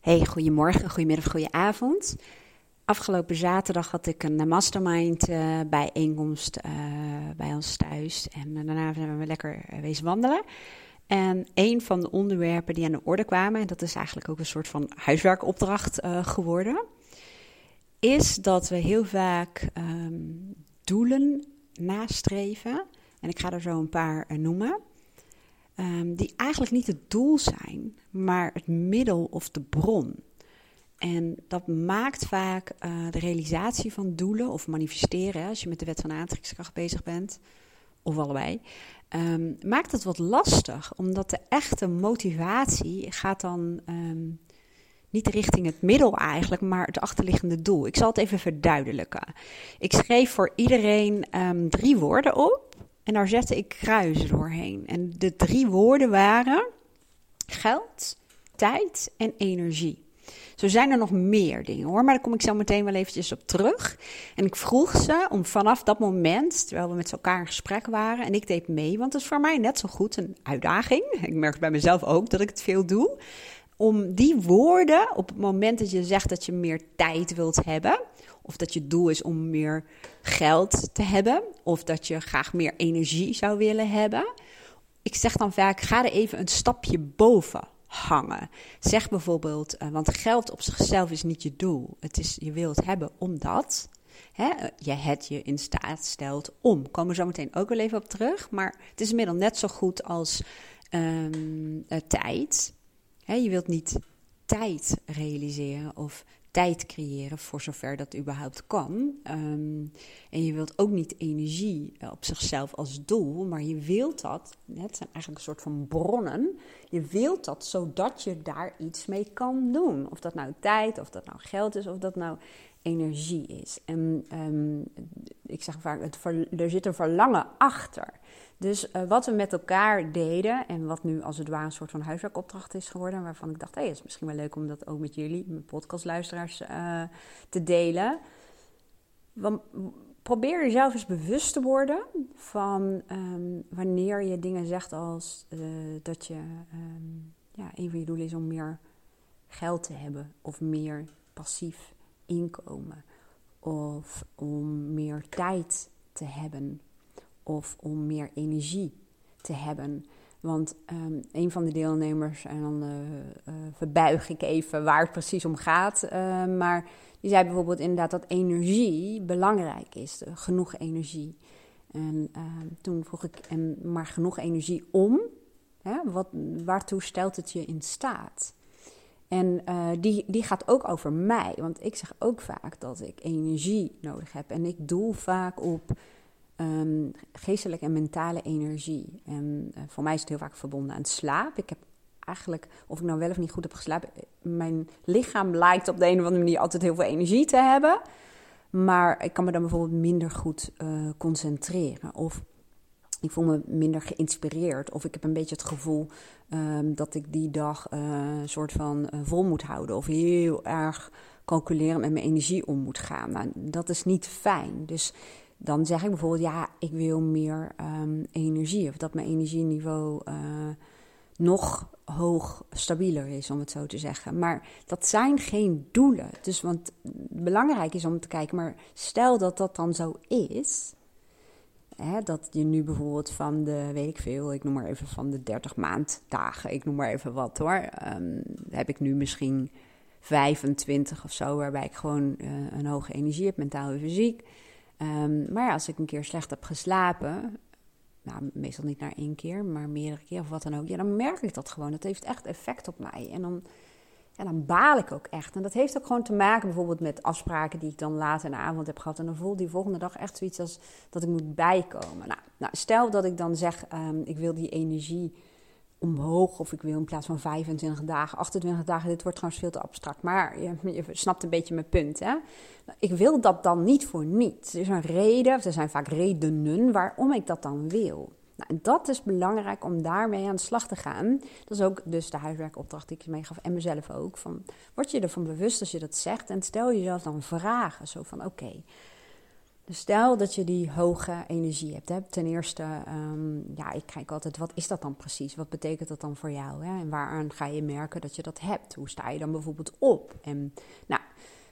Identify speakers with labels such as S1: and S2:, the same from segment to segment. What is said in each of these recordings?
S1: Hey, goedemorgen, goedemiddag, goedenavond. Afgelopen zaterdag had ik een mastermind uh, bijeenkomst uh, bij ons thuis. En uh, daarna zijn we lekker wezen wandelen. En een van de onderwerpen die aan de orde kwamen, en dat is eigenlijk ook een soort van huiswerkopdracht geworden, is dat we heel vaak um, doelen nastreven. En ik ga er zo een paar noemen. Um, die eigenlijk niet het doel zijn, maar het middel of de bron. En dat maakt vaak uh, de realisatie van doelen of manifesteren, als je met de wet van aantrekkingskracht bezig bent, of allebei, um, maakt het wat lastig, omdat de echte motivatie gaat dan um, niet richting het middel eigenlijk, maar het achterliggende doel. Ik zal het even verduidelijken. Ik schreef voor iedereen drie woorden op. En daar zette ik kruisen doorheen. En de drie woorden waren geld, tijd en energie. Zo zijn er nog meer dingen hoor, maar daar kom ik zo meteen wel eventjes op terug. En ik vroeg ze om vanaf dat moment, terwijl we met elkaar in gesprek waren, en ik deed mee, want het is voor mij net zo goed een uitdaging. Ik merk bij mezelf ook dat ik het veel doe. Om die woorden, op het moment dat je zegt dat je meer tijd wilt hebben, of dat je doel is om meer geld te hebben. Of dat je graag meer energie zou willen hebben. Ik zeg dan vaak, ga er even een stapje boven hangen. Zeg bijvoorbeeld, uh, want geld op zichzelf is niet je doel. Het is, je wilt hebben omdat hè, je het je in staat stelt om. Komen we zo meteen ook wel even op terug. Maar het is inmiddels net zo goed als um, uh, tijd. Je wilt niet tijd realiseren of tijd creëren voor zover dat überhaupt kan. Um, en je wilt ook niet energie eh, op zichzelf als doel, maar je wilt dat, het zijn eigenlijk een soort van bronnen, je wilt dat zodat je daar iets mee kan doen. Of dat nou tijd, of dat nou geld is, of dat nou energie is. En um, ik zeg vaak, het er zit een verlangen achter. Dus uh, wat we met elkaar deden en wat nu als het ware een soort van huiswerkopdracht is geworden, waarvan ik dacht, hé, hey, is misschien wel leuk om dat ook met jullie, mijn podcastluisteraars, uh, te delen. Want probeer jezelf eens bewust te worden van um, wanneer je dingen zegt als uh, dat je, um, ja, een van je doelen is om meer geld te hebben of meer passief inkomen of om meer tijd te hebben of om meer energie te hebben. Want um, een van de deelnemers, en dan uh, uh, verbuig ik even waar het precies om gaat, uh, maar die zei bijvoorbeeld inderdaad dat energie belangrijk is, genoeg energie. En ehm, toen vroeg ik, en, maar genoeg energie om, hè, wat, waartoe stelt het je in staat? En die, die gaat ook over mij, want ik zeg ook vaak dat ik energie nodig heb. En ik doel vaak op um, geestelijke en mentale energie. En uh, voor mij is het heel vaak verbonden aan slaap. Ik heb eigenlijk, of ik nou wel of niet goed heb geslapen, mijn lichaam lijkt op de een of andere manier altijd heel veel energie te hebben. Maar ik kan me dan bijvoorbeeld minder goed uh, concentreren. Of ik voel me minder geïnspireerd. Of ik heb een beetje het gevoel um, dat ik die dag een soort van vol moet houden. Of heel erg calculeren met mijn energie om moet gaan. Nou, dat is niet fijn. Dus dan zeg ik bijvoorbeeld, ja, ik wil meer um, energie. Of dat mijn energieniveau uh, nog hoog stabieler is, om het zo te zeggen. Maar dat zijn geen doelen. Dus want belangrijk is om te kijken, maar stel dat dat dan zo is. Hè, dat je nu bijvoorbeeld van de, weet ik veel, ik noem maar even van de 30 maanddagen, ik noem maar even wat hoor. Um, heb ik nu misschien 25 of zo, waarbij ik gewoon uh, een hoge energie heb, mentaal en fysiek. Um, maar ja, als ik een keer slecht heb geslapen, nou, meestal niet naar één keer, maar meerdere keer of wat dan ook, ja, dan merk ik dat gewoon. Dat heeft echt effect op mij. En dan, ja, dan baal ik ook echt. En dat heeft ook gewoon te maken bijvoorbeeld met afspraken die ik dan later in de avond heb gehad. En dan voel die volgende dag echt zoiets als dat ik moet bijkomen. Nou, nou stel dat ik dan zeg, um, ik wil die energie omhoog. Of ik wil in plaats van 25 dagen, 28 dagen. Dit wordt trouwens veel te abstract. Maar je, je snapt een beetje mijn punt. Hè? Ik wil dat dan niet voor niets. Er is een reden, of er zijn vaak redenen waarom ik dat dan wil. Nou, en dat is belangrijk om daarmee aan de slag te gaan. Dat is ook dus de huiswerkopdracht die ik je meegaf en mezelf ook. Van, word je ervan bewust als je dat zegt en stel jezelf dan vragen. Zo van oké, Dus stel dat je die hoge energie hebt. Ten eerste, um, ja, ik kijk altijd, wat is dat dan precies? Wat betekent dat dan voor jou? En waaraan ga je merken dat je dat hebt? Hoe sta je dan bijvoorbeeld op? En nou,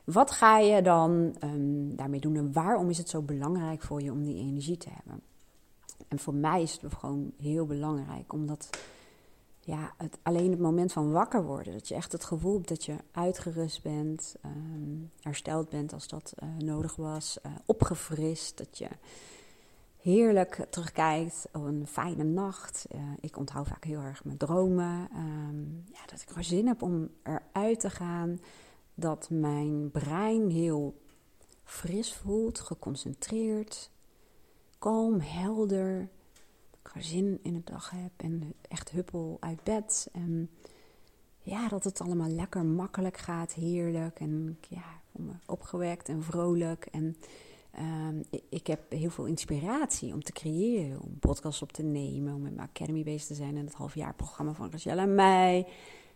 S1: wat ga je dan um, daarmee doen? En waarom is het zo belangrijk voor je om die energie te hebben? En voor mij is het gewoon heel belangrijk, omdat ja, het, alleen het moment van wakker worden, dat je echt het gevoel hebt dat je uitgerust bent, um, hersteld bent als dat uh, nodig was, uh, opgefrist, dat je heerlijk terugkijkt op een fijne nacht. Uh, ik onthoud vaak heel erg mijn dromen. Um, ja, dat ik gewoon zin heb om eruit te gaan. Dat mijn brein heel fris voelt, geconcentreerd, kalm, helder ik zin in de dag heb en echt huppel uit bed. En ja, dat het allemaal lekker makkelijk gaat, heerlijk. En ja, voel me opgewekt en vrolijk. En um, ik, heb heel veel inspiratie om te creëren, om podcasts op te nemen, om met mijn academy bezig te zijn en het halfjaarprogramma van Rachel en mij.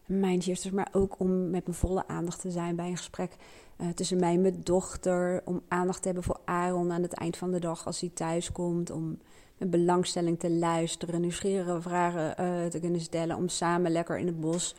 S1: Mijn shifters, maar ook om met mijn volle aandacht te zijn bij een gesprek uh, tussen mij en mijn dochter. Om aandacht te hebben voor Aaron aan het eind van de dag als hij thuis komt. Om belangstelling te luisteren, nieuwsgierige vragen uh, te kunnen stellen, om samen lekker in het bos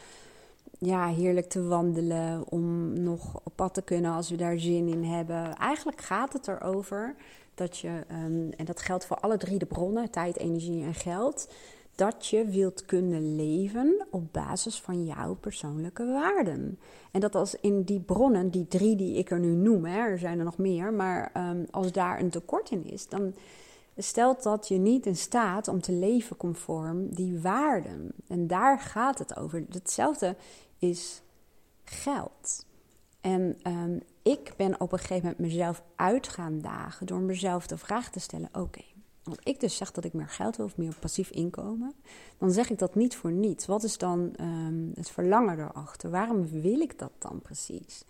S1: ja, heerlijk te wandelen, om nog op pad te kunnen als we daar zin in hebben. Eigenlijk gaat het erover dat je, um, en dat geldt voor alle drie de bronnen, tijd, energie en geld, dat je wilt kunnen leven op basis van jouw persoonlijke waarden. En dat als in die bronnen, die drie die ik er nu noem, hè, er zijn er nog meer, maar um, als daar een tekort in is, dan stelt dat je niet in staat om te leven conform die waarden. En daar gaat het over. Hetzelfde is geld. En um, ik ben op een gegeven moment mezelf uit gaan dagen door mezelf de vraag te stellen: oké, als ik dus zeg dat ik meer geld wil of meer passief inkomen, dan zeg ik dat niet voor niets. Wat is dan um, het verlangen erachter? Waarom wil ik dat dan precies?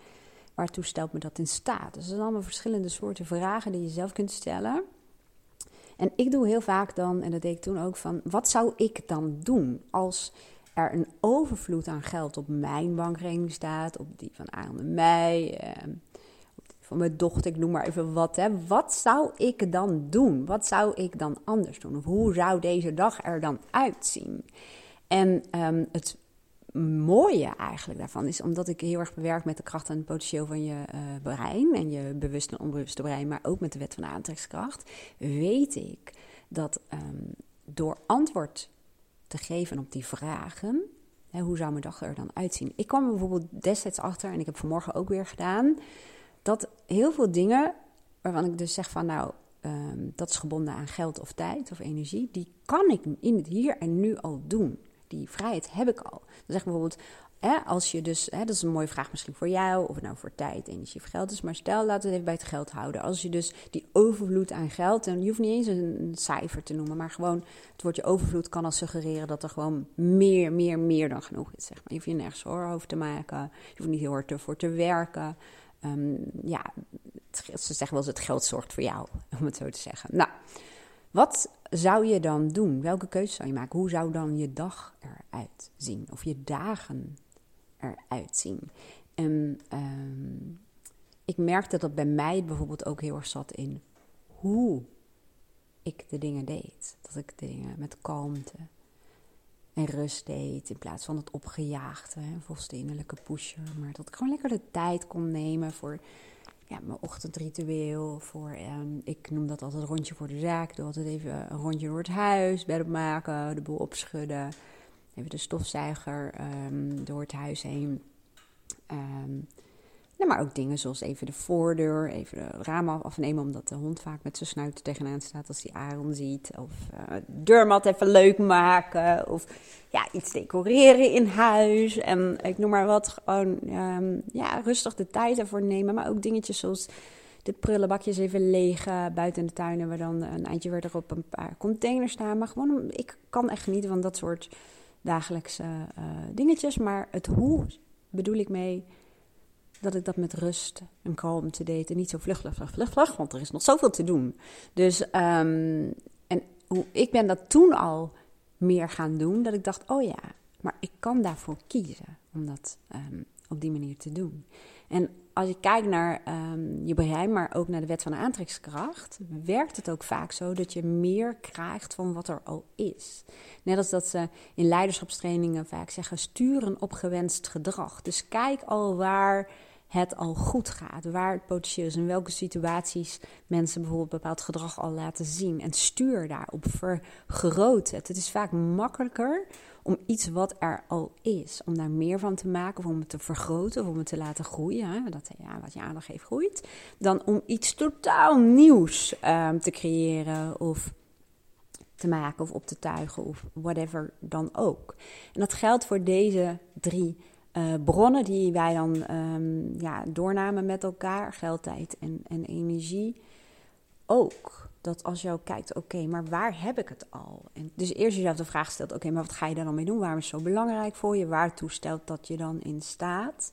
S1: Waartoe stelt me dat in staat? Dus er zijn allemaal verschillende soorten vragen die je zelf kunt stellen. En ik doe heel vaak dan, en dat deed ik toen ook, van wat zou ik dan doen als er een overvloed aan geld op mijn bankrekening staat, op die van Aaron en mij, eh, van mijn dochter, ik noem maar even wat. Hè. Wat zou ik dan doen? Wat zou ik dan anders doen? Of hoe zou deze dag er dan uitzien? En um, het mooie eigenlijk daarvan is, omdat ik heel erg bewerk met de kracht en het potentieel van je uh, brein en je bewuste en onbewuste brein, maar ook met de wet van de aantrekkingskracht, weet ik dat um, door antwoord te geven op die vragen, hè, hoe zou mijn dag er dan uitzien? Ik kwam bijvoorbeeld destijds achter, en ik heb vanmorgen ook weer gedaan, dat heel veel dingen waarvan ik dus zeg van nou, um, dat is gebonden aan geld of tijd of energie, die kan ik in het hier en nu al doen die vrijheid heb ik al. Dan zeg bijvoorbeeld, hè, als je dus, hè, dat is een mooie vraag misschien voor jou, of het nou voor tijd, energie of geld is, maar stel, laten we het even bij het geld houden. Als je dus die overvloed aan geld, en je hoeft niet eens een, cijfer te noemen, maar gewoon het woordje overvloed kan al suggereren dat er gewoon meer, meer, meer dan genoeg is. Zeg maar. Je hoeft je nergens over te maken, je hoeft niet heel hard ervoor te werken. Um, ja, het, ze zeggen wel eens het geld zorgt voor jou, om het zo te zeggen. Nou, wat zou je dan doen? Welke keuze zou je maken? Hoe zou dan je dag eruit zien? Of je dagen eruit zien? En um, ik merkte dat bij mij bijvoorbeeld ook heel erg zat in hoe ik de dingen deed. Dat ik dingen met kalmte en rust deed in plaats van het opgejaagde, volgens de innerlijke pusher. Maar dat ik gewoon lekker de tijd kon nemen voor ja, mijn ochtendritueel. Voor, um, ik noem dat altijd rondje voor de zaak. Ik doe altijd even een rondje door het huis, bed opmaken, de boel opschudden. Even de stofzuiger um, door het huis heen. Um, maar ook dingen zoals even de voordeur, even de ramen afnemen, omdat de hond vaak met zijn snuit tegenaan staat als hij Aaron ziet. Of uh, deurmat even leuk maken. Of ja, iets decoreren in huis. En ik noem maar wat, gewoon um, ja, rustig de tijd ervoor nemen. Maar ook dingetjes zoals de prullenbakjes even leeg uh, buiten de tuin. Waar dan een eindje weer erop een paar containers staan. Maar gewoon, ik kan echt genieten van dat soort dagelijkse uh, dingetjes. Maar het hoe bedoel ik mee dat ik dat met rust en kalmte deed. En niet zo vlug, vlug, vlug, vlug, want er is nog zoveel te doen. Dus, um, en hoe, ik ben dat toen al meer gaan doen, dat ik dacht, oh ja, maar ik kan daarvoor kiezen om dat um, op die manier te doen. En als je kijkt naar ehm, je brein, maar ook naar de wet van de aantrekkingskracht, werkt het ook vaak zo dat je meer krijgt van wat er al is. Net als dat ze in leiderschapstrainingen vaak zeggen: sturen op gewenst gedrag. Dus kijk al waar het al goed gaat, waar het potentieel is, in welke situaties mensen bijvoorbeeld bepaald gedrag al laten zien. En stuur daarop, vergroot het. Het is vaak makkelijker om iets wat er al is, om daar meer van te maken, of om het te vergroten, of om het te laten groeien, dat ja, wat je aandacht geeft groeit, dan om iets totaal nieuws um, te creëren of te maken of op te tuigen of whatever dan ook. En dat geldt voor deze drie uh, bronnen die wij dan um, ja, doornamen met elkaar, geld, tijd en, en energie, ook dat als ook kijkt, oké, maar waar heb ik het al? En dus eerst jezelf de vraag stelt, oké, maar wat ga je daar dan mee doen? Waarom is het zo belangrijk voor je? Waartoe stelt dat je dan in staat?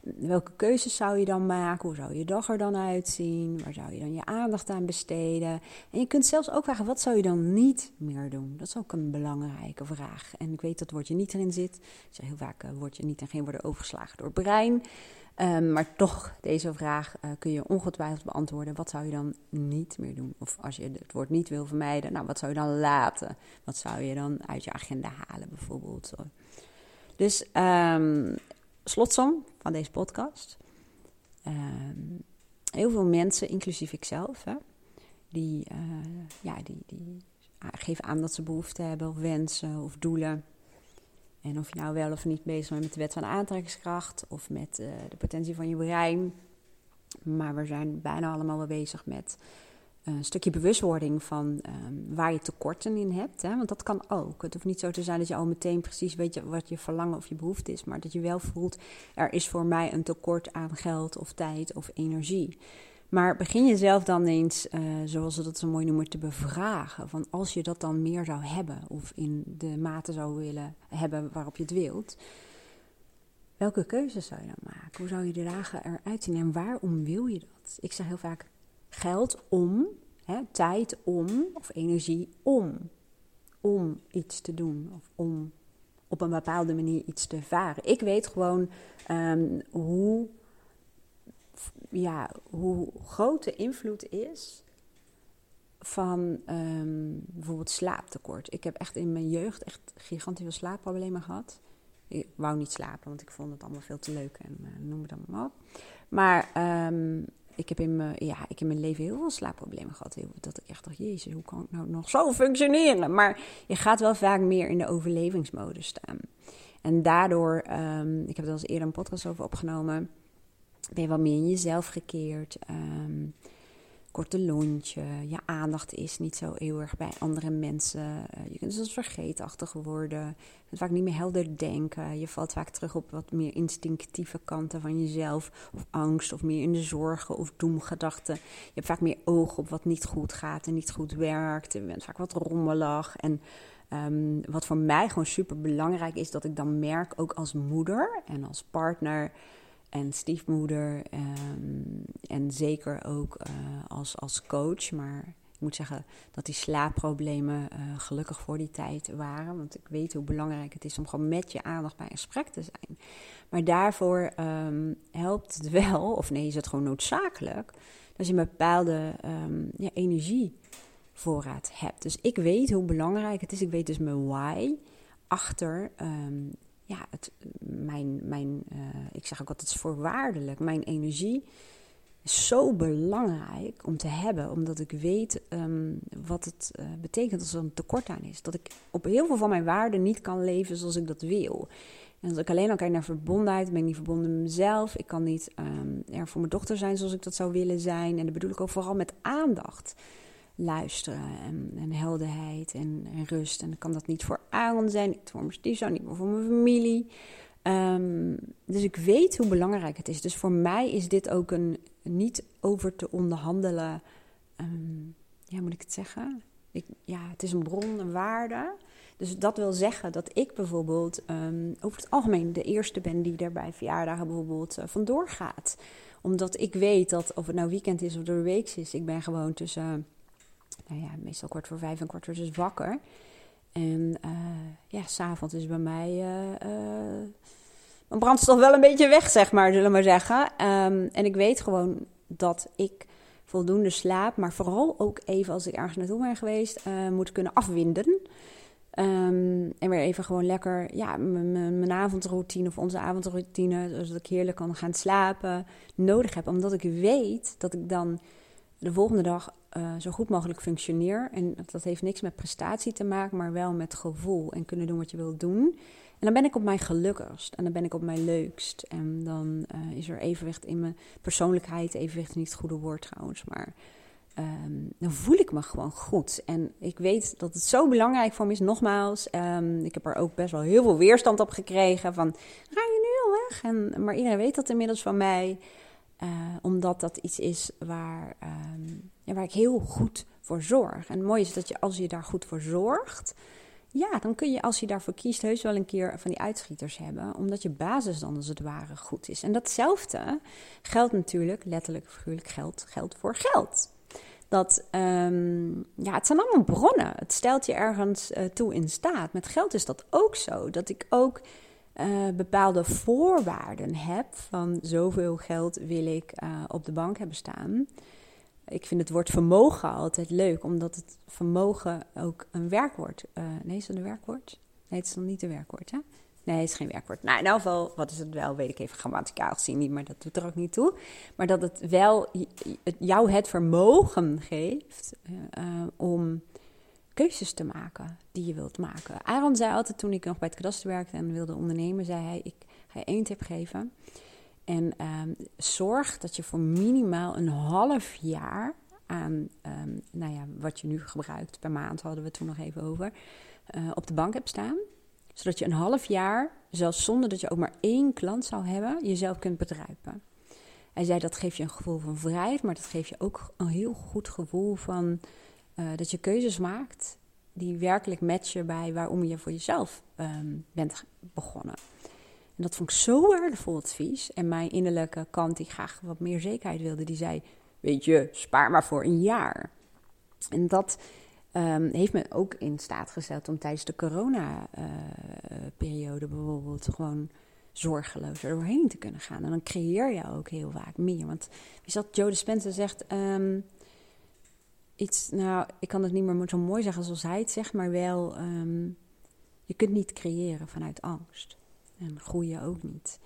S1: Welke keuzes zou je dan maken? Hoe zou je dag er dan uitzien? Waar zou je dan je aandacht aan besteden? En je kunt zelfs ook vragen, wat zou je dan niet meer doen? Dat is ook een belangrijke vraag. En ik weet dat woordje niet erin zit. Zeg heel vaak, uh, woordje niet en geen worden overgeslagen door het brein. Um, maar toch, deze vraag uh, kun je ongetwijfeld beantwoorden. Wat zou je dan niet meer doen? Of als je het woord niet wil vermijden, nou, wat zou je dan laten? Wat zou je dan uit je agenda halen, bijvoorbeeld? Dus um, slotsom van deze podcast. Um, heel veel mensen, inclusief ikzelf, hè, die, uh, ja, die, die geven aan dat ze behoefte hebben of wensen of doelen. En of je nou wel of niet bezig bent met de wet van aantrekkingskracht of met uh, de potentie van je brein. Maar we zijn bijna allemaal wel bezig met een stukje bewustwording van um, waar je tekorten in hebt. Hè? Want dat kan ook. Het hoeft niet zo te zijn dat je al meteen precies weet wat je verlangen of je behoefte is. Maar dat je wel voelt, er is voor mij een tekort aan geld of tijd of energie. Maar begin jezelf dan eens, uh, zoals ze dat zo mooi noemen, te bevragen. Van als je dat dan meer zou hebben, of in de mate zou willen hebben waarop je het wilt. Welke keuzes zou je dan maken? Hoe zou je de dagen eruit zien en waarom wil je dat? Ik zeg heel vaak geld om, hè, tijd om, of energie om. Om iets te doen, of om op een bepaalde manier iets te ervaren. Ik weet gewoon um, hoe ja, hoe groot de invloed is van um, bijvoorbeeld slaaptekort. Ik heb echt in mijn jeugd echt gigantisch veel slaapproblemen gehad. Ik wou niet slapen, want ik vond het allemaal veel te leuk en uh, noem het allemaal op. Maar um, ik heb in mijn, ja, ik heb mijn leven heel veel slaapproblemen gehad. Dat ik echt dacht, jezus, hoe kan ik nou nog zo functioneren? Maar je gaat wel vaak meer in de overlevingsmodus staan. En daardoor, um, ik heb er al eerder een podcast over opgenomen ben je wat meer in jezelf gekeerd. Um, korte lontje. Je aandacht is niet zo heel erg bij andere mensen. Uh, je kunt soms vergeetachtig worden. Je kunt vaak niet meer helder denken. Je valt vaak terug op wat meer instinctieve kanten van jezelf. Of angst, of meer in de zorgen of doemgedachten. Je hebt vaak meer oog op wat niet goed gaat en niet goed werkt. Je bent vaak wat rommelig. En um, wat voor mij gewoon super belangrijk is, dat ik dan merk, ook als moeder en als partner en stiefmoeder. Um, en zeker ook uh, als, als coach. Maar ik moet zeggen dat die slaapproblemen uh, gelukkig voor die tijd waren. Want ik weet hoe belangrijk het is om gewoon met je aandacht bij een gesprek te zijn. Maar daarvoor um, helpt het wel, of nee, is het gewoon noodzakelijk, dat je een bepaalde um, ja, energievoorraad hebt. Dus ik weet hoe belangrijk het is. Ik weet dus mijn why achter ja, het, mijn, mijn uh, ik zeg ook altijd voorwaardelijk, mijn energie is zo belangrijk om te hebben, omdat ik weet um, wat het uh, betekent als er een tekort aan is. Dat ik op heel veel van mijn waarden niet kan leven zoals ik dat wil. En als ik alleen al kijk naar verbondenheid, ben ik niet verbonden met mezelf. Ik kan niet um, er voor mijn dochter zijn zoals ik dat zou willen zijn. En dat bedoel ik ook vooral met aandacht luisteren en, en helderheid en, en, rust. En dan kan dat niet voor Aaron zijn, niet voor mijn stiefzoon, niet voor mijn familie. Um, dus ik weet hoe belangrijk het is. Dus voor mij is dit ook een niet over te onderhandelen. Um, ja, moet ik het zeggen? Ja, het is een bron, een waarde. Dus dat wil zeggen dat ik bijvoorbeeld um, over het algemeen de eerste ben die er bij verjaardagen bijvoorbeeld uh, vandoor gaat. Omdat ik weet dat of het nou weekend is of de week is, ik ben gewoon tussen nou ja, meestal kwart voor vijf en kwart voor zes wakker. En uh, ja, s'avonds is bij mij uh, uh, mijn brandstof wel een beetje weg, zeg maar, zullen we maar zeggen. Ehm, en ik weet gewoon dat ik voldoende slaap, maar vooral ook even als ik ergens naartoe ben geweest, moet kunnen afwinden. Ehm, en weer even gewoon lekker, ja, mijn avondroutine of onze avondroutine, zodat ik heerlijk kan gaan slapen, nodig heb. Omdat ik weet dat ik dan de volgende dag uh, zo goed mogelijk functioneer. En dat heeft niks met prestatie te maken, maar wel met gevoel en kunnen doen wat je wilt doen. En dan ben ik op mijn gelukkigst en dan ben ik op mijn leukst. En dan uh, is er evenwicht in mijn persoonlijkheid. Evenwicht is niet het goede woord trouwens, maar um, dan voel ik me gewoon goed. En ik weet dat het zo belangrijk voor me is. Nogmaals, um, ik heb er ook best wel heel veel weerstand op gekregen van, ga je nu al weg? En, maar iedereen weet dat inmiddels van mij. Uh, omdat dat iets is waar, um, ja, waar ik heel goed voor zorg. En het mooie is dat je als je daar goed voor zorgt, ja, dan kun je als je daarvoor kiest heus wel een keer van die uitschieters hebben. Omdat je basis dan als het ware goed is. En datzelfde geldt natuurlijk, letterlijk figuurlijk geld, geld voor geld. Dat, um, ja, het zijn allemaal bronnen. Het stelt je ergens uh, toe in staat. Met geld is dat ook zo. Dat ik ook uh, bepaalde voorwaarden heb van zoveel geld wil ik uh, op de bank hebben staan. Ik vind het woord vermogen altijd leuk, omdat het vermogen ook een werkwoord... Uh, nee, is dat een werkwoord? Nee, het is nog niet een werkwoord, hè? Nee, het is geen werkwoord. Nou, in ieder geval, wat is het wel, weet ik even grammaticaal gezien niet, maar dat doet er ook niet toe. Maar dat het wel jou het vermogen geeft om keuzes te maken die je wilt maken. Aaron zei altijd toen ik nog bij het kadaster werkte en wilde ondernemen, zei hij, ik ga je één tip geven. En um, zorg dat je voor minimaal een half jaar aan, um, nou ja, wat je nu gebruikt per maand, hadden we het toen nog even over, uh, op de bank hebt staan. Zodat je een half jaar, zelfs zonder dat je ook maar één klant zou hebben, jezelf kunt bedrijven. Hij zei dat geeft je een gevoel van vrijheid, maar dat geeft je ook een heel goed gevoel van uh, dat je keuzes maakt die werkelijk matchen bij waarom je voor jezelf um, bent begonnen. En dat vond ik zo waardevol advies. En mijn innerlijke kant, die graag wat meer zekerheid wilde, die zei: Weet je, spaar maar voor een jaar. En dat um, heeft me ook in staat gesteld om tijdens de corona-periode uh, bijvoorbeeld gewoon zorgeloos er doorheen te kunnen gaan. En dan creëer je ook heel vaak meer. Want wie zat Joe Spencer zegt. Um, iets, nou, ik kan het niet meer zo mooi zeggen zoals hij het zegt, maar wel, um, je kunt niet creëren vanuit angst. En groeien ook niet.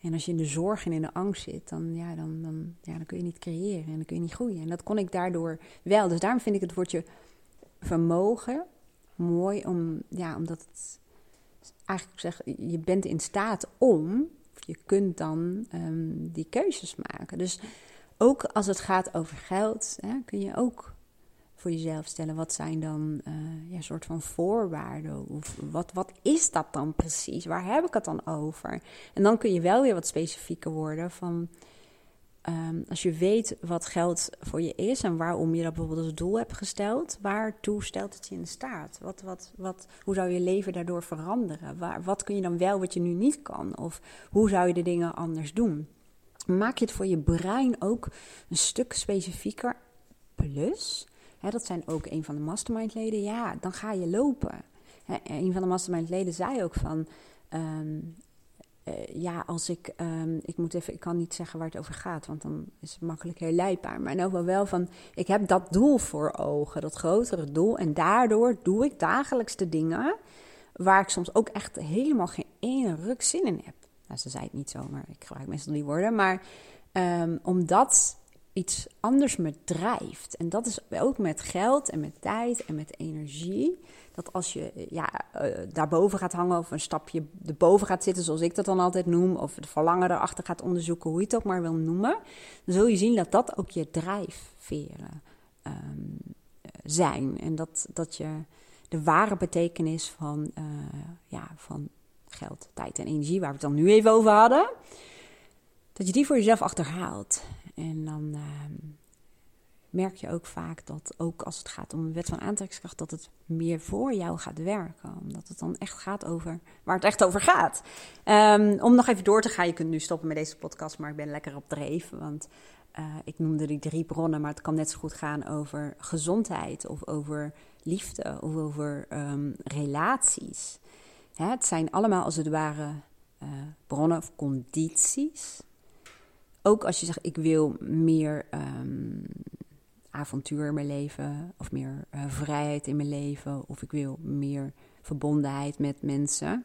S1: En als je in de zorg en in de angst zit, dan, ja, dan, dan, ja, dan kun je niet creëren en dan kun je niet groeien. En dat kon ik daardoor wel. Dus daarom vind ik het woordje vermogen mooi, om, ja, omdat het eigenlijk zeg, je bent in staat om, je kunt dan um, die keuzes maken. Dus ook als het gaat over geld, hè, kun je ook voor jezelf stellen. Wat zijn dan uh, ja, soort van voorwaarden? Of wat, wat is dat dan precies? Waar heb ik het dan over? En dan kun je wel weer wat specifieker worden van... Um, als je weet wat geld voor je is en waarom je dat bijvoorbeeld als doel hebt gesteld, waartoe stelt het je in staat? Wat, wat, wat, hoe zou je leven daardoor veranderen? Waar, wat kun je dan wel wat je nu niet kan? Of hoe zou je de dingen anders doen? Maak je het voor je brein ook een stuk specifieker. Plus, Hè, dat zijn ook een van de mastermind-leden. Ja, dan ga je lopen. Hè, een van de mastermind-leden zei ook van... Um, uh, ja, als ik... Um, ik moet even... Ik kan niet zeggen waar het over gaat, want dan is het makkelijk herleidbaar. Maar in ieder wel van... Ik heb dat doel voor ogen, dat grotere doel. En daardoor doe ik dagelijks de dingen... waar ik soms ook echt helemaal geen ene ruk zin in heb. Nou, ze zei het niet zo, maar ik gebruik meestal die woorden. Maar um, omdat iets anders me drijft. En dat is ook met geld en met tijd en met energie. Dat als je ja, uh, daarboven gaat hangen of een stapje erboven gaat zitten, zoals ik dat dan altijd noem, of de verlangen erachter gaat onderzoeken, hoe je het ook maar wil noemen, dan zul je zien dat dat ook je drijfveren um, zijn. En dat, dat je de ware betekenis van, ja, van geld, tijd en energie, waar we het dan nu even over hadden, dat je die voor jezelf achterhaalt. En dan uh, merk je ook vaak dat ook als het gaat om een wet van aantrekkingskracht, dat het meer voor jou gaat werken. Omdat het dan echt gaat over waar het echt over gaat. Um, om nog even door te gaan, je kunt nu stoppen met deze podcast, maar ik ben lekker op dreef. Want uh, ik noemde die drie bronnen, maar het kan net zo goed gaan over gezondheid of over liefde of over um, relaties. Hè, het zijn allemaal als het ware bronnen of condities. Ook als je zegt, ik wil meer um, avontuur in mijn leven, of meer vrijheid in mijn leven, of ik wil meer verbondenheid met mensen.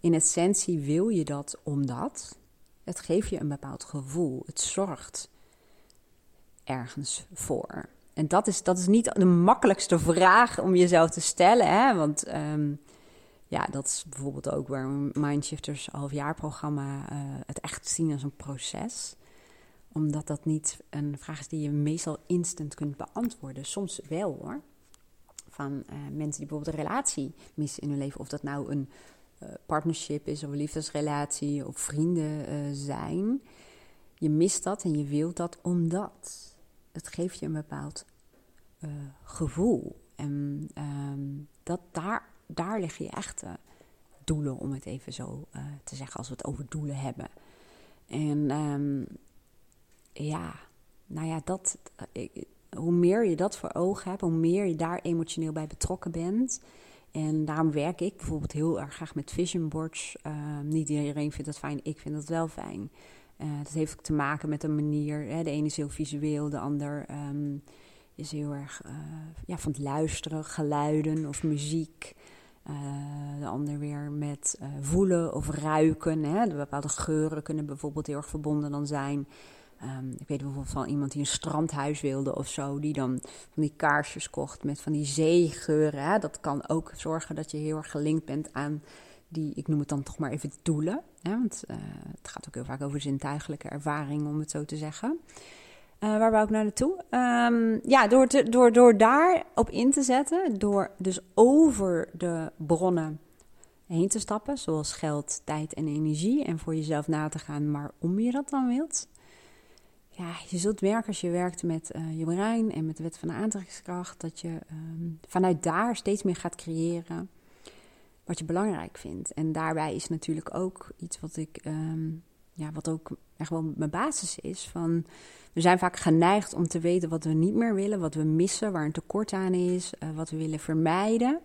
S1: In essentie wil je dat omdat het geeft je een bepaald gevoel. Het zorgt ergens voor. En dat is, dat is niet de makkelijkste vraag om jezelf te stellen. Hè? Want um, ja, dat is bijvoorbeeld ook waar Mindshifters halfjaarprogramma uh, het echt zien als een proces. Omdat dat niet een vraag is die je meestal instant kunt beantwoorden. Soms wel hoor. Van uh, mensen die bijvoorbeeld een relatie missen in hun leven. Of dat nou een uh, partnership is of een liefdesrelatie of vrienden zijn. Je mist dat en je wilt dat omdat het geeft je een bepaald gevoel. En um, dat daar, daar liggen je echte doelen, om het even zo te zeggen, als we het over doelen hebben. En um, ja, nou ja, dat, ik, hoe meer je dat voor ogen hebt, hoe meer je daar emotioneel bij betrokken bent. En daarom werk ik bijvoorbeeld heel erg graag met vision boards. Uh, niet iedereen vindt dat fijn, ik vind dat wel fijn. Uh, dat heeft ook te maken met de manier. Hè, de ene is heel visueel, de ander um, is heel erg uh, ja, van het luisteren, geluiden of muziek. De ander weer met voelen of ruiken. Hè. De bepaalde geuren kunnen bijvoorbeeld heel erg verbonden dan zijn. Um, ik weet bijvoorbeeld van iemand die een strandhuis wilde of zo, die dan van die kaarsjes kocht met van die zeegeuren. Hè. Dat kan ook zorgen dat je heel erg gelinkt bent aan die, ik noem het dan toch maar even doelen. Hè, want uh, het gaat ook heel vaak over zintuigelijke ervaring, om het zo te zeggen. Uh, waar wou ik naar naartoe? Um, ja, door, te, door, door daar op in te zetten, door dus over de bronnen heen te stappen, zoals geld, tijd en energie, en voor jezelf na te gaan, maar om je dat dan wilt. Ja, je zult merken als je werkt met uh, je brein en met de wet van de aantrekkingskracht, dat je um, vanuit daar steeds meer gaat creëren wat je belangrijk vindt. En daarbij is natuurlijk ook iets wat ik, um, ja, wat ook echt wel mijn basis is. Van, we zijn vaak geneigd om te weten wat we niet meer willen, wat we missen, waar een tekort aan is, uh, wat we willen vermijden.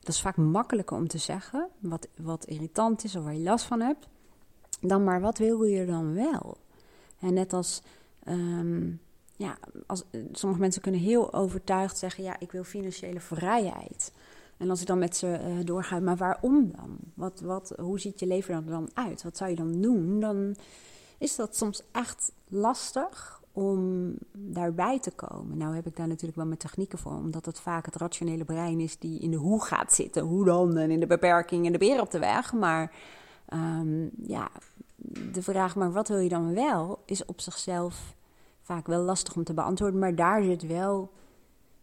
S1: Dat is vaak makkelijker om te zeggen, wat, wat irritant is of waar je last van hebt, dan maar wat wil je dan wel? En net als, um, ja, als, sommige mensen kunnen heel overtuigd zeggen, ja, ik wil financiële vrijheid. En als ik dan met ze uh, doorga, maar waarom dan? Wat, wat, hoe ziet je leven er dan uit? Wat zou je dan doen? Dan is dat soms echt lastig om daarbij te komen. Nou heb ik daar natuurlijk wel mijn technieken voor, omdat het vaak het rationele brein is die in de hoe gaat zitten. Hoe dan? En in de beperking en de beer op de weg. Maar um, ja, de vraag, maar wat wil je dan wel, is op zichzelf vaak wel lastig om te beantwoorden. Maar daar zit wel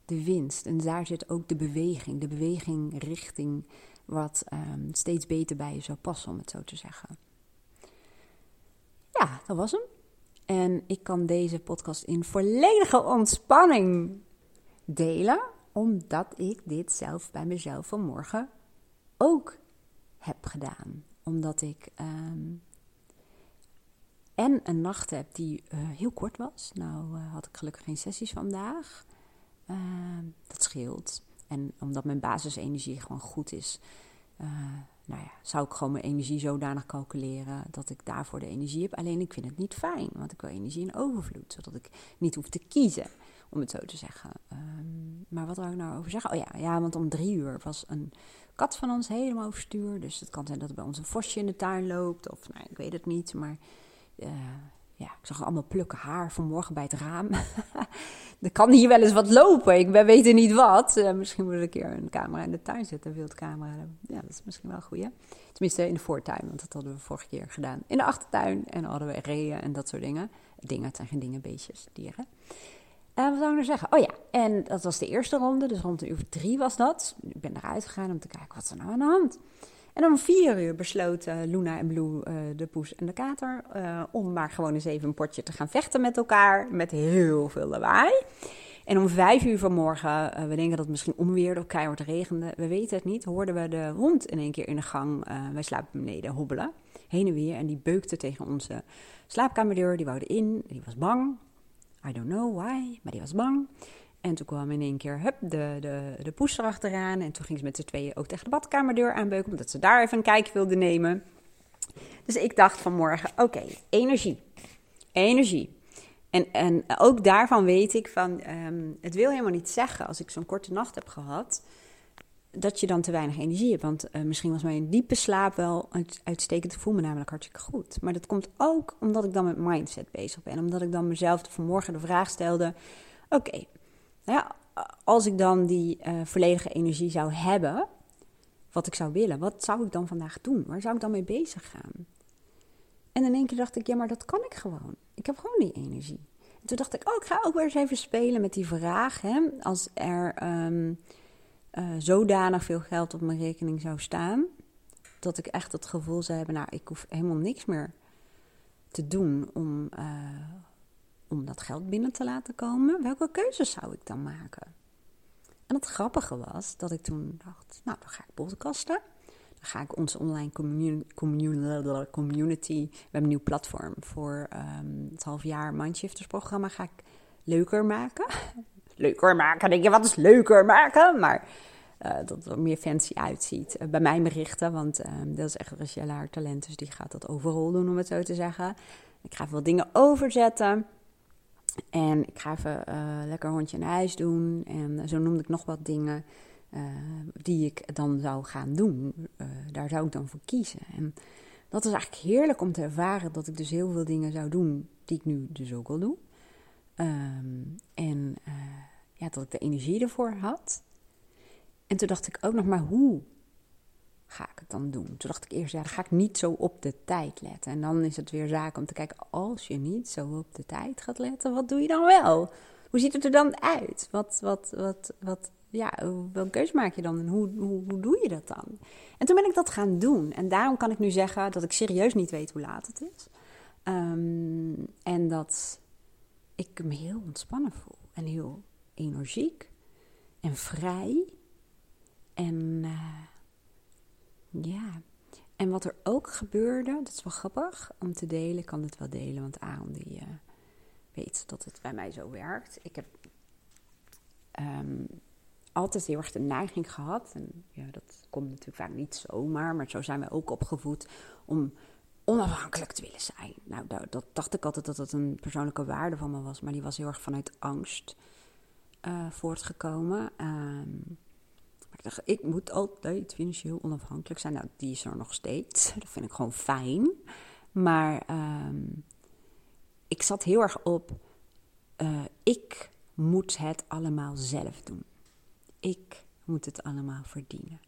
S1: de winst. En daar zit ook de beweging. De beweging richting wat um, steeds beter bij je zou passen, om het zo te zeggen. Ja, dat was hem. En ik kan deze podcast in volledige ontspanning delen, omdat ik dit zelf bij mezelf vanmorgen ook heb gedaan. Omdat ik um, en een nacht heb die uh, heel kort was. Nou uh, had ik gelukkig geen sessies vandaag. Uh, dat scheelt. En omdat mijn basisenergie gewoon goed is, uh, nou ja, zou ik gewoon mijn energie zodanig calculeren dat ik daarvoor de energie heb. Alleen ik vind het niet fijn, want ik wil energie in overvloed, zodat ik niet hoef te kiezen, om het zo te zeggen. Um, maar wat wil ik nou over zeggen? Oh ja, ja, want om drie uur was een kat van ons helemaal overstuur. Dus het kan zijn dat er bij ons een vosje in de tuin loopt, of nou, ik weet het niet, maar... Uh, ja, ik zag allemaal plukken haar vanmorgen bij het raam. er kan hier wel eens wat lopen. Ik weet niet wat. Uh, misschien moet ik een keer een camera in de tuin zetten, een wildcamera. Ja, dat is misschien wel een goeie. Tenminste in de voortuin, want dat hadden we vorige keer gedaan. In de achtertuin en hadden we reeën en dat soort dingen. Dingen, zijn geen dingen, beestjes, dieren. En uh, wat zou ik nou zeggen? Oh ja, en dat was de eerste ronde, dus rond de uur drie was dat. Ik ben eruit gegaan om te kijken, wat er nou aan de hand? En om vier uur besloten Luna en Blue, uh, de poes en de kater, uh, om maar gewoon eens even een potje te gaan vechten met elkaar. Met heel veel lawaai. En om vijf uur vanmorgen, uh, we denken dat het misschien onweerde of keihard regende, we weten het niet, hoorden we de hond in één keer in de gang, wij slapen beneden, hobbelen. Heen en weer en die beukte tegen onze slaapkamerdeur, die wou in, die was bang. I don't know why, maar die was bang. En toen kwam in één keer hup, de, de, de poes erachteraan. En toen ging ze met z'n tweeën ook tegen de badkamerdeur aanbeuken, omdat ze daar even een kijkje wilde nemen. Dus ik dacht vanmorgen, oké, energie. Energie. En, en ook daarvan weet ik van, ehm, het wil helemaal niet zeggen als ik zo'n korte nacht heb gehad, dat je dan te weinig energie hebt. Want uh, misschien was mijn diepe slaap wel uitstekend. Ik voel me namelijk hartstikke goed. Maar dat komt ook omdat ik dan met mindset bezig ben. Omdat ik dan mezelf vanmorgen de vraag stelde: oké, nou ja, als ik dan die uh, volledige energie zou hebben, wat ik zou willen, wat zou ik dan vandaag doen? Waar zou ik dan mee bezig gaan? En in één keer dacht ik, ja, maar dat kan ik gewoon. Ik heb gewoon die energie. En toen dacht ik, oh, ik ga ook weer eens even spelen met die vraag. Hè? Als er um, uh, zodanig veel geld op mijn rekening zou staan, dat ik echt het gevoel zou hebben, nou, ik hoef helemaal niks meer te doen om, uh, om dat geld binnen te laten komen. Welke keuzes zou ik dan maken? En het grappige was dat ik toen dacht, nou, dan ga ik podcasten. Dan ga ik onze online community, we hebben een nieuw platform voor um, het halfjaar Mindshifters programma, ga ik leuker maken. leuker maken, denk je, wat is leuker maken? Maar uh, dat het er meer fancy uitziet. Uh, bij mij berichten, want uh, dat is echt Rachelle haar talent, dus die gaat dat overal doen, om het zo te zeggen. Ik ga veel dingen overzetten. En ik ga even uh, lekker hondje naar huis doen. En zo noemde ik nog wat dingen uh, die ik dan zou gaan doen. Uh, daar zou ik dan voor kiezen. En dat is eigenlijk heerlijk om te ervaren dat ik dus heel veel dingen zou doen die ik nu dus ook al doe. Um, en ja, dat ik de energie ervoor had. En toen dacht ik ook nog maar hoe ga ik het dan doen? Toen dacht ik eerst, ja, dan ga ik niet zo op de tijd letten. En dan is het weer zaak om te kijken, als je niet zo op de tijd gaat letten, wat doe je dan wel? Hoe ziet het er dan uit? Wat, wat, wat, wat, ja, welke keuze maak je dan en hoe, hoe, doe je dat dan? En toen ben ik dat gaan doen. En daarom kan ik nu zeggen dat ik serieus niet weet hoe laat het is. Um, en dat ik me heel ontspannen voel en heel energiek en vrij. En uh, ja, en wat er ook gebeurde, dat is wel grappig om te delen. Ik kan het wel delen, want Aaron die uh, weet dat het bij mij zo werkt. Ik heb um, altijd heel erg de neiging gehad, en ja, dat komt natuurlijk vaak niet zomaar, maar zo zijn we ook opgevoed om onafhankelijk te willen zijn. Nou, dat, dacht ik altijd dat dat een persoonlijke waarde van me was, maar die was heel erg vanuit angst uh, voortgekomen. Um, ik dacht, ik moet altijd financieel onafhankelijk zijn. Nou, die is er nog steeds. Dat vind ik gewoon fijn. Maar um, ik zat heel erg op, uh, ik moet het allemaal zelf doen. Ik moet het allemaal verdienen.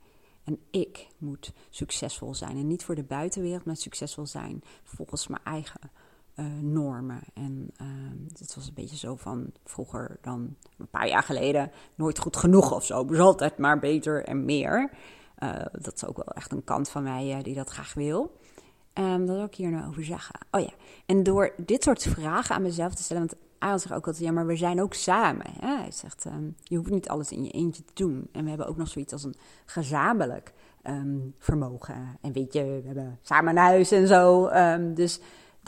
S1: En ik moet succesvol zijn. En niet voor de buitenwereld, maar succesvol zijn volgens mijn eigen uh, normen. En het was een beetje zo van vroeger dan een paar jaar geleden nooit goed genoeg of zo. Dus altijd maar beter en meer. Uh, dat is ook wel echt een kant van mij uh, die dat graag wil. Um, dat wil ik hier nou over zeggen. Oh ja, en door dit soort vragen aan mezelf te stellen, want Aaron zegt ook altijd, ja, maar we zijn ook samen. Hè? Hij zegt, um, je hoeft niet alles in je eentje te doen. En we hebben ook nog zoiets als een gezamenlijk vermogen. En weet je, we hebben samen een huis en zo. dus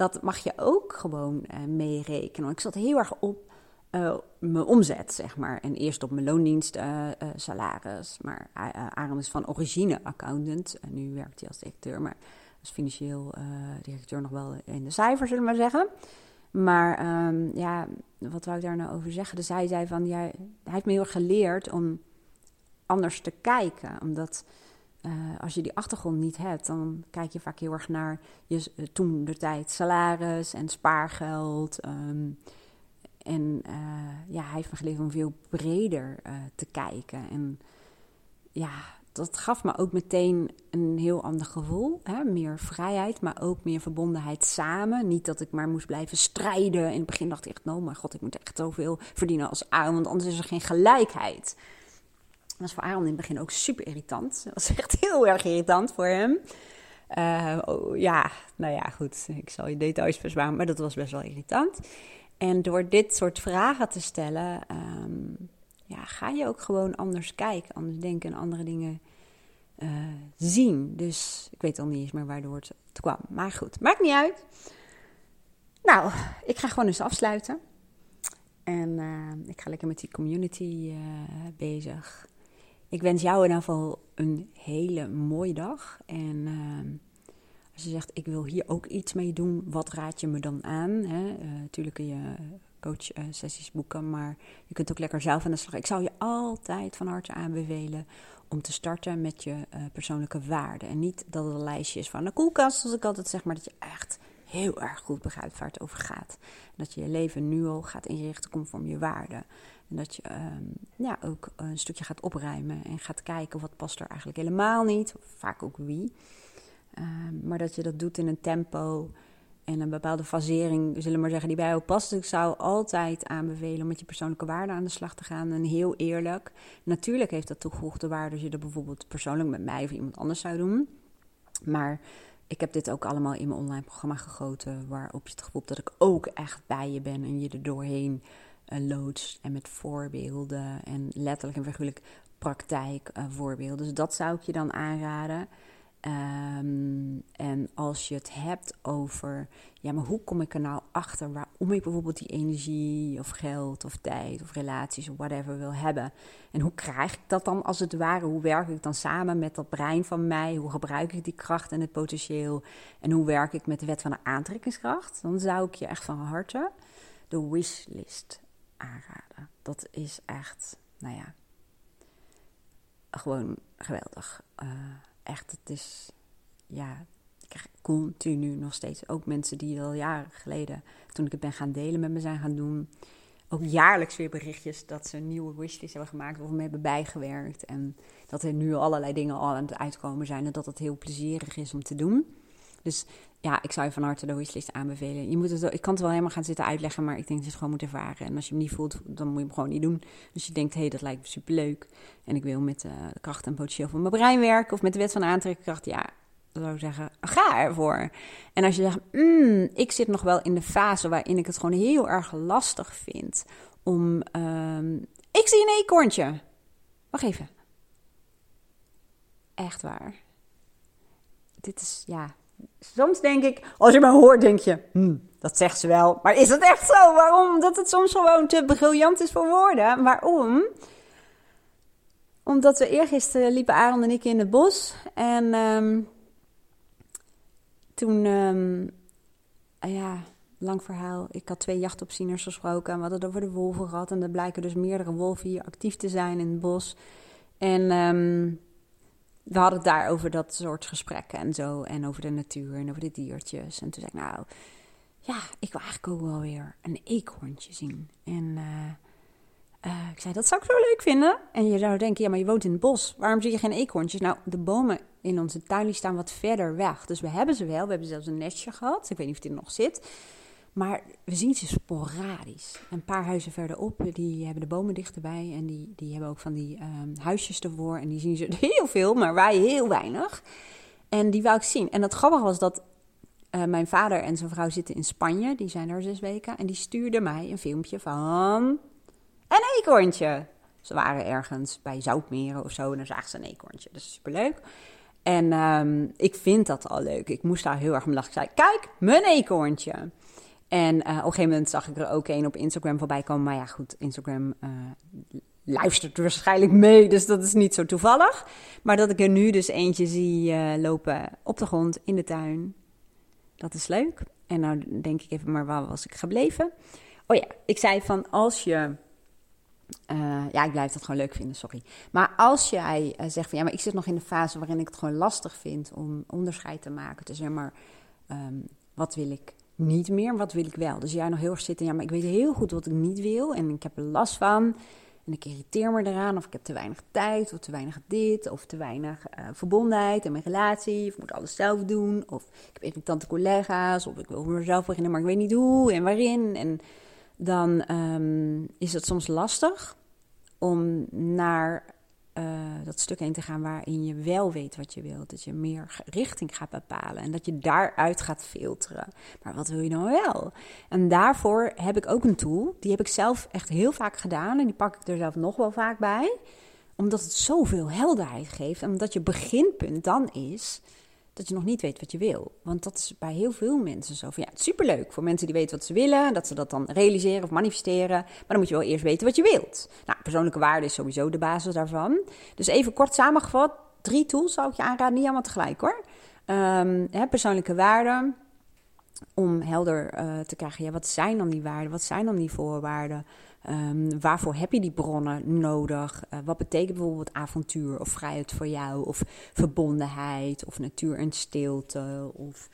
S1: dat mag je ook gewoon uh, meerekenen. Ik zat heel erg op uh, mijn omzet, zeg maar. En eerst op mijn loondienst uh, salaris. Maar Aaron is van origine accountant. En nu werkt hij als directeur, maar als financieel directeur nog wel in de cijfers, zullen we maar zeggen. Maar um, ja, wat wou ik daar nou over zeggen? Dus hij zei van, ja, hij heeft me heel erg geleerd om anders te kijken. Omdat uh, als je die achtergrond niet hebt, dan kijk je vaak heel erg naar je uh, toen de tijd salaris en spaargeld. Um, en uh, ja, hij heeft me geleerd om veel breder te kijken. En ja, dat gaf me ook meteen een heel ander gevoel. Hè? Meer vrijheid, maar ook meer verbondenheid samen. Niet dat ik maar moest blijven strijden. In het begin dacht ik echt, nou mijn god, ik moet echt zoveel verdienen als Aaron, want anders is er geen gelijkheid. Was voor Aaron in het begin ook super irritant. Dat was echt heel erg irritant voor hem. Uh, oh, ja, nou ja, goed. Ik zal je details verzwaren, maar dat was best wel irritant. En door dit soort vragen te stellen, um, ja, ga je ook gewoon anders kijken, anders denken en andere dingen uh, zien. Dus ik weet al niet eens meer waardoor het, kwam. Maar goed, maakt niet uit. Nou, ik ga gewoon eens afsluiten. En uh, ik ga lekker met die community bezig ik wens jou in ieder geval een hele mooie dag. En uh, als je zegt, ik wil hier ook iets mee doen, wat raad je me dan aan? Hè? natuurlijk kun je coach-sessies boeken, maar je kunt ook lekker zelf aan de slag. Ik zou je altijd van harte aanbevelen om te starten met je persoonlijke waarden. En niet dat het een lijstje is van de koelkast, zoals ik altijd zeg, maar dat je echt heel erg goed begrijpt waar het over gaat. Dat je je leven nu al gaat inrichten conform je waarden. En dat je ehm, ja, ook een stukje gaat opruimen en gaat kijken wat past er eigenlijk helemaal niet. Vaak ook wie. Um, maar dat je dat doet in een tempo en een bepaalde fasering, zullen we maar zeggen, die bij jou past. ik zou altijd aanbevelen om met je persoonlijke waarden aan de slag te gaan. En heel eerlijk. Natuurlijk heeft dat toegevoegde waarde als je dat bijvoorbeeld persoonlijk met mij of iemand anders zou doen. Maar ik heb dit ook allemaal in mijn online programma gegoten, waarop je het gevoel dat ik ook echt bij je ben en je er doorheen loods. En met voorbeelden en letterlijk en figuurlijk praktijkvoorbeelden. Uh, dus dat zou ik je dan aanraden. Ehm, en als je het hebt over, ja, maar hoe kom ik er nou achter waarom ik bijvoorbeeld die energie of geld of tijd of relaties of whatever wil hebben? En hoe krijg ik dat dan als het ware? Hoe werk ik dan samen met dat brein van mij? Hoe gebruik ik die kracht en het potentieel? En hoe werk ik met de wet van de aantrekkingskracht? Dan zou ik je echt van harte de wishlist aanraden. Dat is echt, nou ja, gewoon geweldig. Uh, echt, het is, ja, ik krijg continu nog steeds ook mensen die al jaren geleden, toen ik het ben gaan delen met me zijn gaan doen, ook jaarlijks weer berichtjes dat ze nieuwe wishlist hebben gemaakt of me hebben bijgewerkt. En dat er nu allerlei dingen al aan het uitkomen zijn en dat het heel plezierig is om te doen. Dus ja, ik zou je van harte de wishlist aanbevelen. Je moet het, ik kan het wel helemaal gaan zitten uitleggen, maar ik denk dat je het gewoon moet ervaren. En als je hem niet voelt, dan moet je hem gewoon niet doen. Dus je denkt, hé, hey, dat lijkt me superleuk. En ik wil met uh, de kracht en potentieel van mijn brein werken. Of met de wet van aantrekkingskracht. Ja, dan zou ik zeggen, ga ervoor. En als je zegt, mm, ik zit nog wel in de fase waarin ik het gewoon heel erg lastig vind om... Um, ik zie een eekhoorntje. Wacht even. Echt waar. Dit is, ja, soms denk ik, als je me hoort, denk je, hmm, dat zegt ze wel. Maar is dat echt zo? Waarom? Dat het soms gewoon te briljant is voor woorden. Waarom? Omdat we eergisteren liepen Aaron en ik in het bos. En um, toen, um, ja, lang verhaal. Ik had twee jachtopzieners gesproken. En we hadden het over de wolven gehad. En er blijken dus meerdere wolven hier actief te zijn in het bos. En... Um, we hadden het daar over dat soort gesprekken en zo. En over de natuur en over de diertjes. En toen zei ik, nou, ja, ik wil eigenlijk ook wel weer een eekhoorntje zien. En uh, ik zei, dat zou ik zo leuk vinden. En je zou denken, ja, maar je woont in het bos. Waarom zie je geen eekhoorntjes? Nou, de bomen in onze tuin staan wat verder weg. Dus we hebben ze wel. We hebben zelfs een nestje gehad. Ik weet niet of er nog zit. Maar we zien ze sporadisch. Een paar huizen verderop, die hebben de bomen dichterbij. En die, die hebben ook van die um, huisjes ervoor. En die zien ze heel veel, maar wij heel weinig. En die wou ik zien. En het grappige was dat uh, mijn vader en zijn vrouw zitten in Spanje. Die zijn er zes weken. En die stuurden mij een filmpje van een eekhoorntje. Ze waren ergens bij Zoutmeren of zo. En dan zagen ze een eekhoorntje. Dat is superleuk. En um, ik vind dat al leuk. Ik moest daar heel erg om lachen. Ik zei, kijk, mijn eekhoorntje. En uh, op een gegeven moment zag ik er ook een op Instagram voorbij komen. Maar ja, goed, Instagram uh, luistert waarschijnlijk mee, dus dat is niet zo toevallig. Maar dat ik er nu dus eentje zie uh, lopen op de grond in de tuin, dat is leuk. En nou denk ik even, maar waar was ik gebleven? Oh ja, ik zei van als je... ja, ik blijf dat gewoon leuk vinden, sorry. Maar als jij zegt van ja, maar ik zit nog in de fase waarin ik het gewoon lastig vind om onderscheid te maken tussen maar, um, wat wil ik niet meer. Wat wil ik wel? Dus jij nog heel erg zitten. Ja, maar ik weet heel goed wat ik niet wil. En ik heb er last van. En ik irriteer me eraan. Of ik heb te weinig tijd. Of te weinig dit. Of te weinig uh, verbondenheid in mijn relatie. Of ik moet alles zelf doen. Of ik heb tante collega's. Of ik wil mezelf beginnen, maar ik weet niet hoe en waarin. En dan um, is het soms lastig om naar uh, dat stuk heen te gaan waarin je wel weet wat je wilt. Dat je meer richting gaat bepalen en dat je daaruit gaat filteren. Maar wat wil je nou wel? En daarvoor heb ik ook een tool. Die heb ik zelf echt heel vaak gedaan en die pak ik er zelf nog wel vaak bij. Omdat het zoveel helderheid geeft en omdat je beginpunt dan is dat je nog niet weet wat je wil. Want dat is bij heel veel mensen zo. Van, ja, het is superleuk voor mensen die weten wat ze willen, dat ze dat dan realiseren of manifesteren. Maar dan moet je wel eerst weten wat je wilt. Nou, persoonlijke waarde is sowieso de basis daarvan. Dus even kort samengevat, drie tools zou ik je aanraden, niet allemaal tegelijk hoor. Um, hè, persoonlijke waarden. Om helder uh, te krijgen, ja, wat zijn dan die waarden? Wat zijn dan die voorwaarden? Um, waarvoor heb je die bronnen nodig? Uh, wat betekent bijvoorbeeld avontuur of vrijheid voor jou? Of verbondenheid of natuur en stilte? Of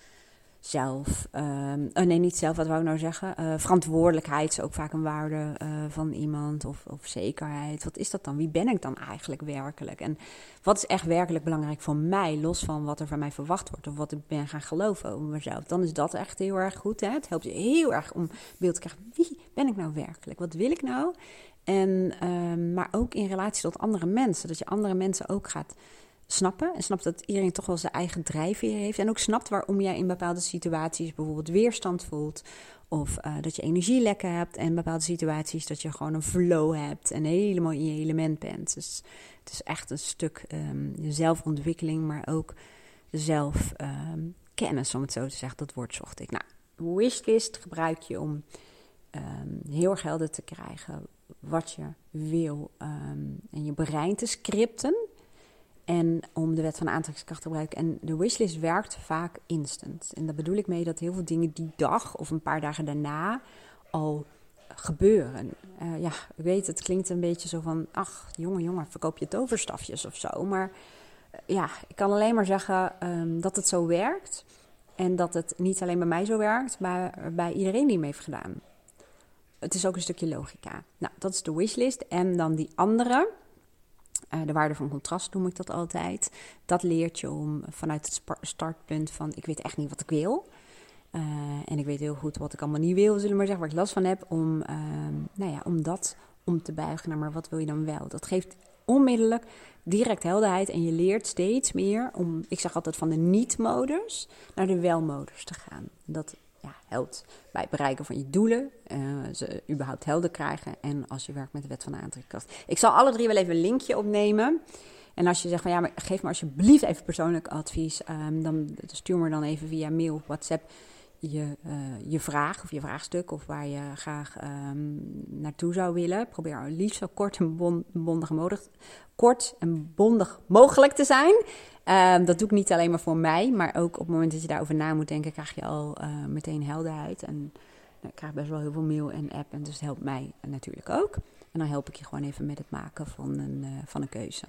S1: zelf, um, oh nee, niet zelf, wat wou ik nou zeggen? Uh, verantwoordelijkheid is ook vaak een waarde uh, van iemand, of, of zekerheid. Wat is dat dan? Wie ben ik dan eigenlijk werkelijk? En wat is echt werkelijk belangrijk voor mij, los van wat er van mij verwacht wordt, of wat ik ben gaan geloven over mezelf? Dan is dat echt heel erg goed. Hè? Het helpt je heel erg om beeld te krijgen: wie ben ik nou werkelijk? Wat wil ik nou? En, um, maar ook in relatie tot andere mensen, dat je andere mensen ook gaat snappen. En snapt dat iedereen toch wel zijn eigen drijfveer heeft. En ook snapt waarom jij in bepaalde situaties bijvoorbeeld weerstand voelt. Of uh, dat je energielekken hebt. En in bepaalde situaties dat je gewoon een flow hebt. En helemaal in je element bent. Dus het is echt een stuk um, zelfontwikkeling. Maar ook zelfkennis, um, om het zo te zeggen. Dat woord zocht ik. Nou, wishlist gebruik je om um, heel erg helder te krijgen wat je wil. en je brein te scripten. En om de wet van aantrekkingskracht te gebruiken. En de wishlist werkt vaak instant. En daar bedoel ik mee dat heel veel dingen die dag of een paar dagen daarna al gebeuren. Uh, ja, ik weet, het klinkt een beetje zo van... ach, jongen, jongen, verkoop je toverstafjes of zo. Maar uh, ja, ik kan alleen maar zeggen um, dat het zo werkt. En dat het niet alleen bij mij zo werkt, maar bij iedereen die hem heeft gedaan. Het is ook een stukje logica. Nou, dat is de wishlist. En dan die andere... Uh, de waarde van contrast noem ik dat altijd. Dat leert je om vanuit het startpunt van ik weet echt niet wat ik wil. Uh, en ik weet heel goed wat ik allemaal niet wil, zullen we maar zeggen, waar ik last van heb. Om, uh, nou ja, om dat om te buigen naar maar wat wil je dan wel. Dat geeft onmiddellijk direct helderheid en je leert steeds meer om, ik zeg altijd van de niet-modus naar de wel-modus te gaan. Dat helpt bij het bereiken van je doelen, uh, ze überhaupt helder krijgen en als je werkt met de wet van de aantrekkingskracht. Ik zal alle drie wel even een linkje opnemen. En als je zegt van ja, maar geef me alsjeblieft even persoonlijk advies, um, dan stuur me dan even via mail of WhatsApp je, uh, je vraag of je vraagstuk of waar je graag um, naartoe zou willen. Probeer liefst zo kort en bon, bondig mogelijk, kort en bondig mogelijk te zijn. Um, dat doe ik niet alleen maar voor mij, maar ook op het moment dat je daarover na moet denken, krijg je al uh, meteen helderheid. En nou, ik krijg best wel heel veel mail en app, en dus helpt mij natuurlijk ook. En dan help ik je gewoon even met het maken van een, uh, van een keuze.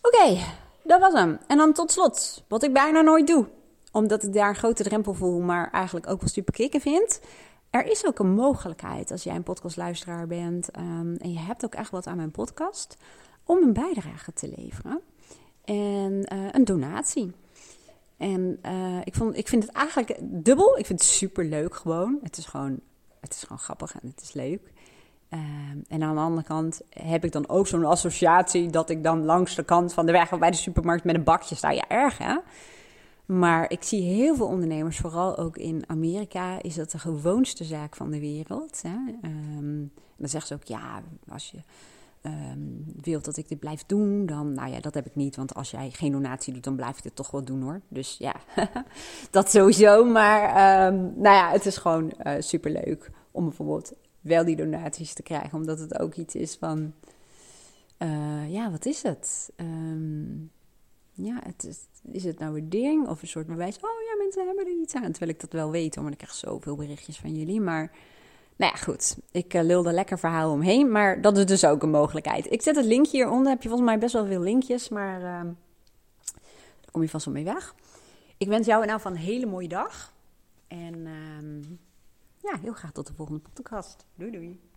S1: Oké, dat was hem. En dan tot slot, wat ik bijna nooit doe, omdat ik daar een grote drempel voel, maar eigenlijk ook wel super kicken vind. Er is ook een mogelijkheid als jij een podcastluisteraar bent um, en je hebt ook echt wat aan mijn podcast, om een bijdrage te leveren en uh, een donatie. En uh, ik, vond, ik vind het eigenlijk dubbel. Ik vind het super leuk gewoon. Het is gewoon, het is gewoon grappig en het is leuk. Uh, en aan de andere kant heb ik dan ook zo'n associatie dat ik dan langs de kant van de weg bij de supermarkt met een bakje sta. Ja, erg hè? Maar ik zie heel veel ondernemers, vooral ook in Amerika, is dat de gewoonste zaak van de wereld. Hè? Um, dan zeggen ze ook, ja, als je um, wilt dat ik dit blijf doen, dan, nou ja, dat heb ik niet. Want als jij geen donatie doet, dan blijf ik dit toch wel doen hoor. Dus ja, dat sowieso. Maar um, nou ja, het is gewoon uh, superleuk om bijvoorbeeld wel die donaties te krijgen. Omdat het ook iets is van, uh, ja, wat is het? Um, ja, het is, is het nou een ding of een soort bewijs? Oh ja, mensen hebben er iets aan. Terwijl ik dat wel weet, maar ik krijg zoveel berichtjes van jullie. Maar nou ja, goed. Ik uh, lul er lekker verhaal omheen, maar dat is dus ook een mogelijkheid. Ik zet het linkje hieronder. Heb je volgens mij best wel veel linkjes, maar uh, daar kom je vast wel mee weg. Ik wens jou nou van een hele mooie dag. En uh, ja, heel graag tot de volgende podcast. Doei doei.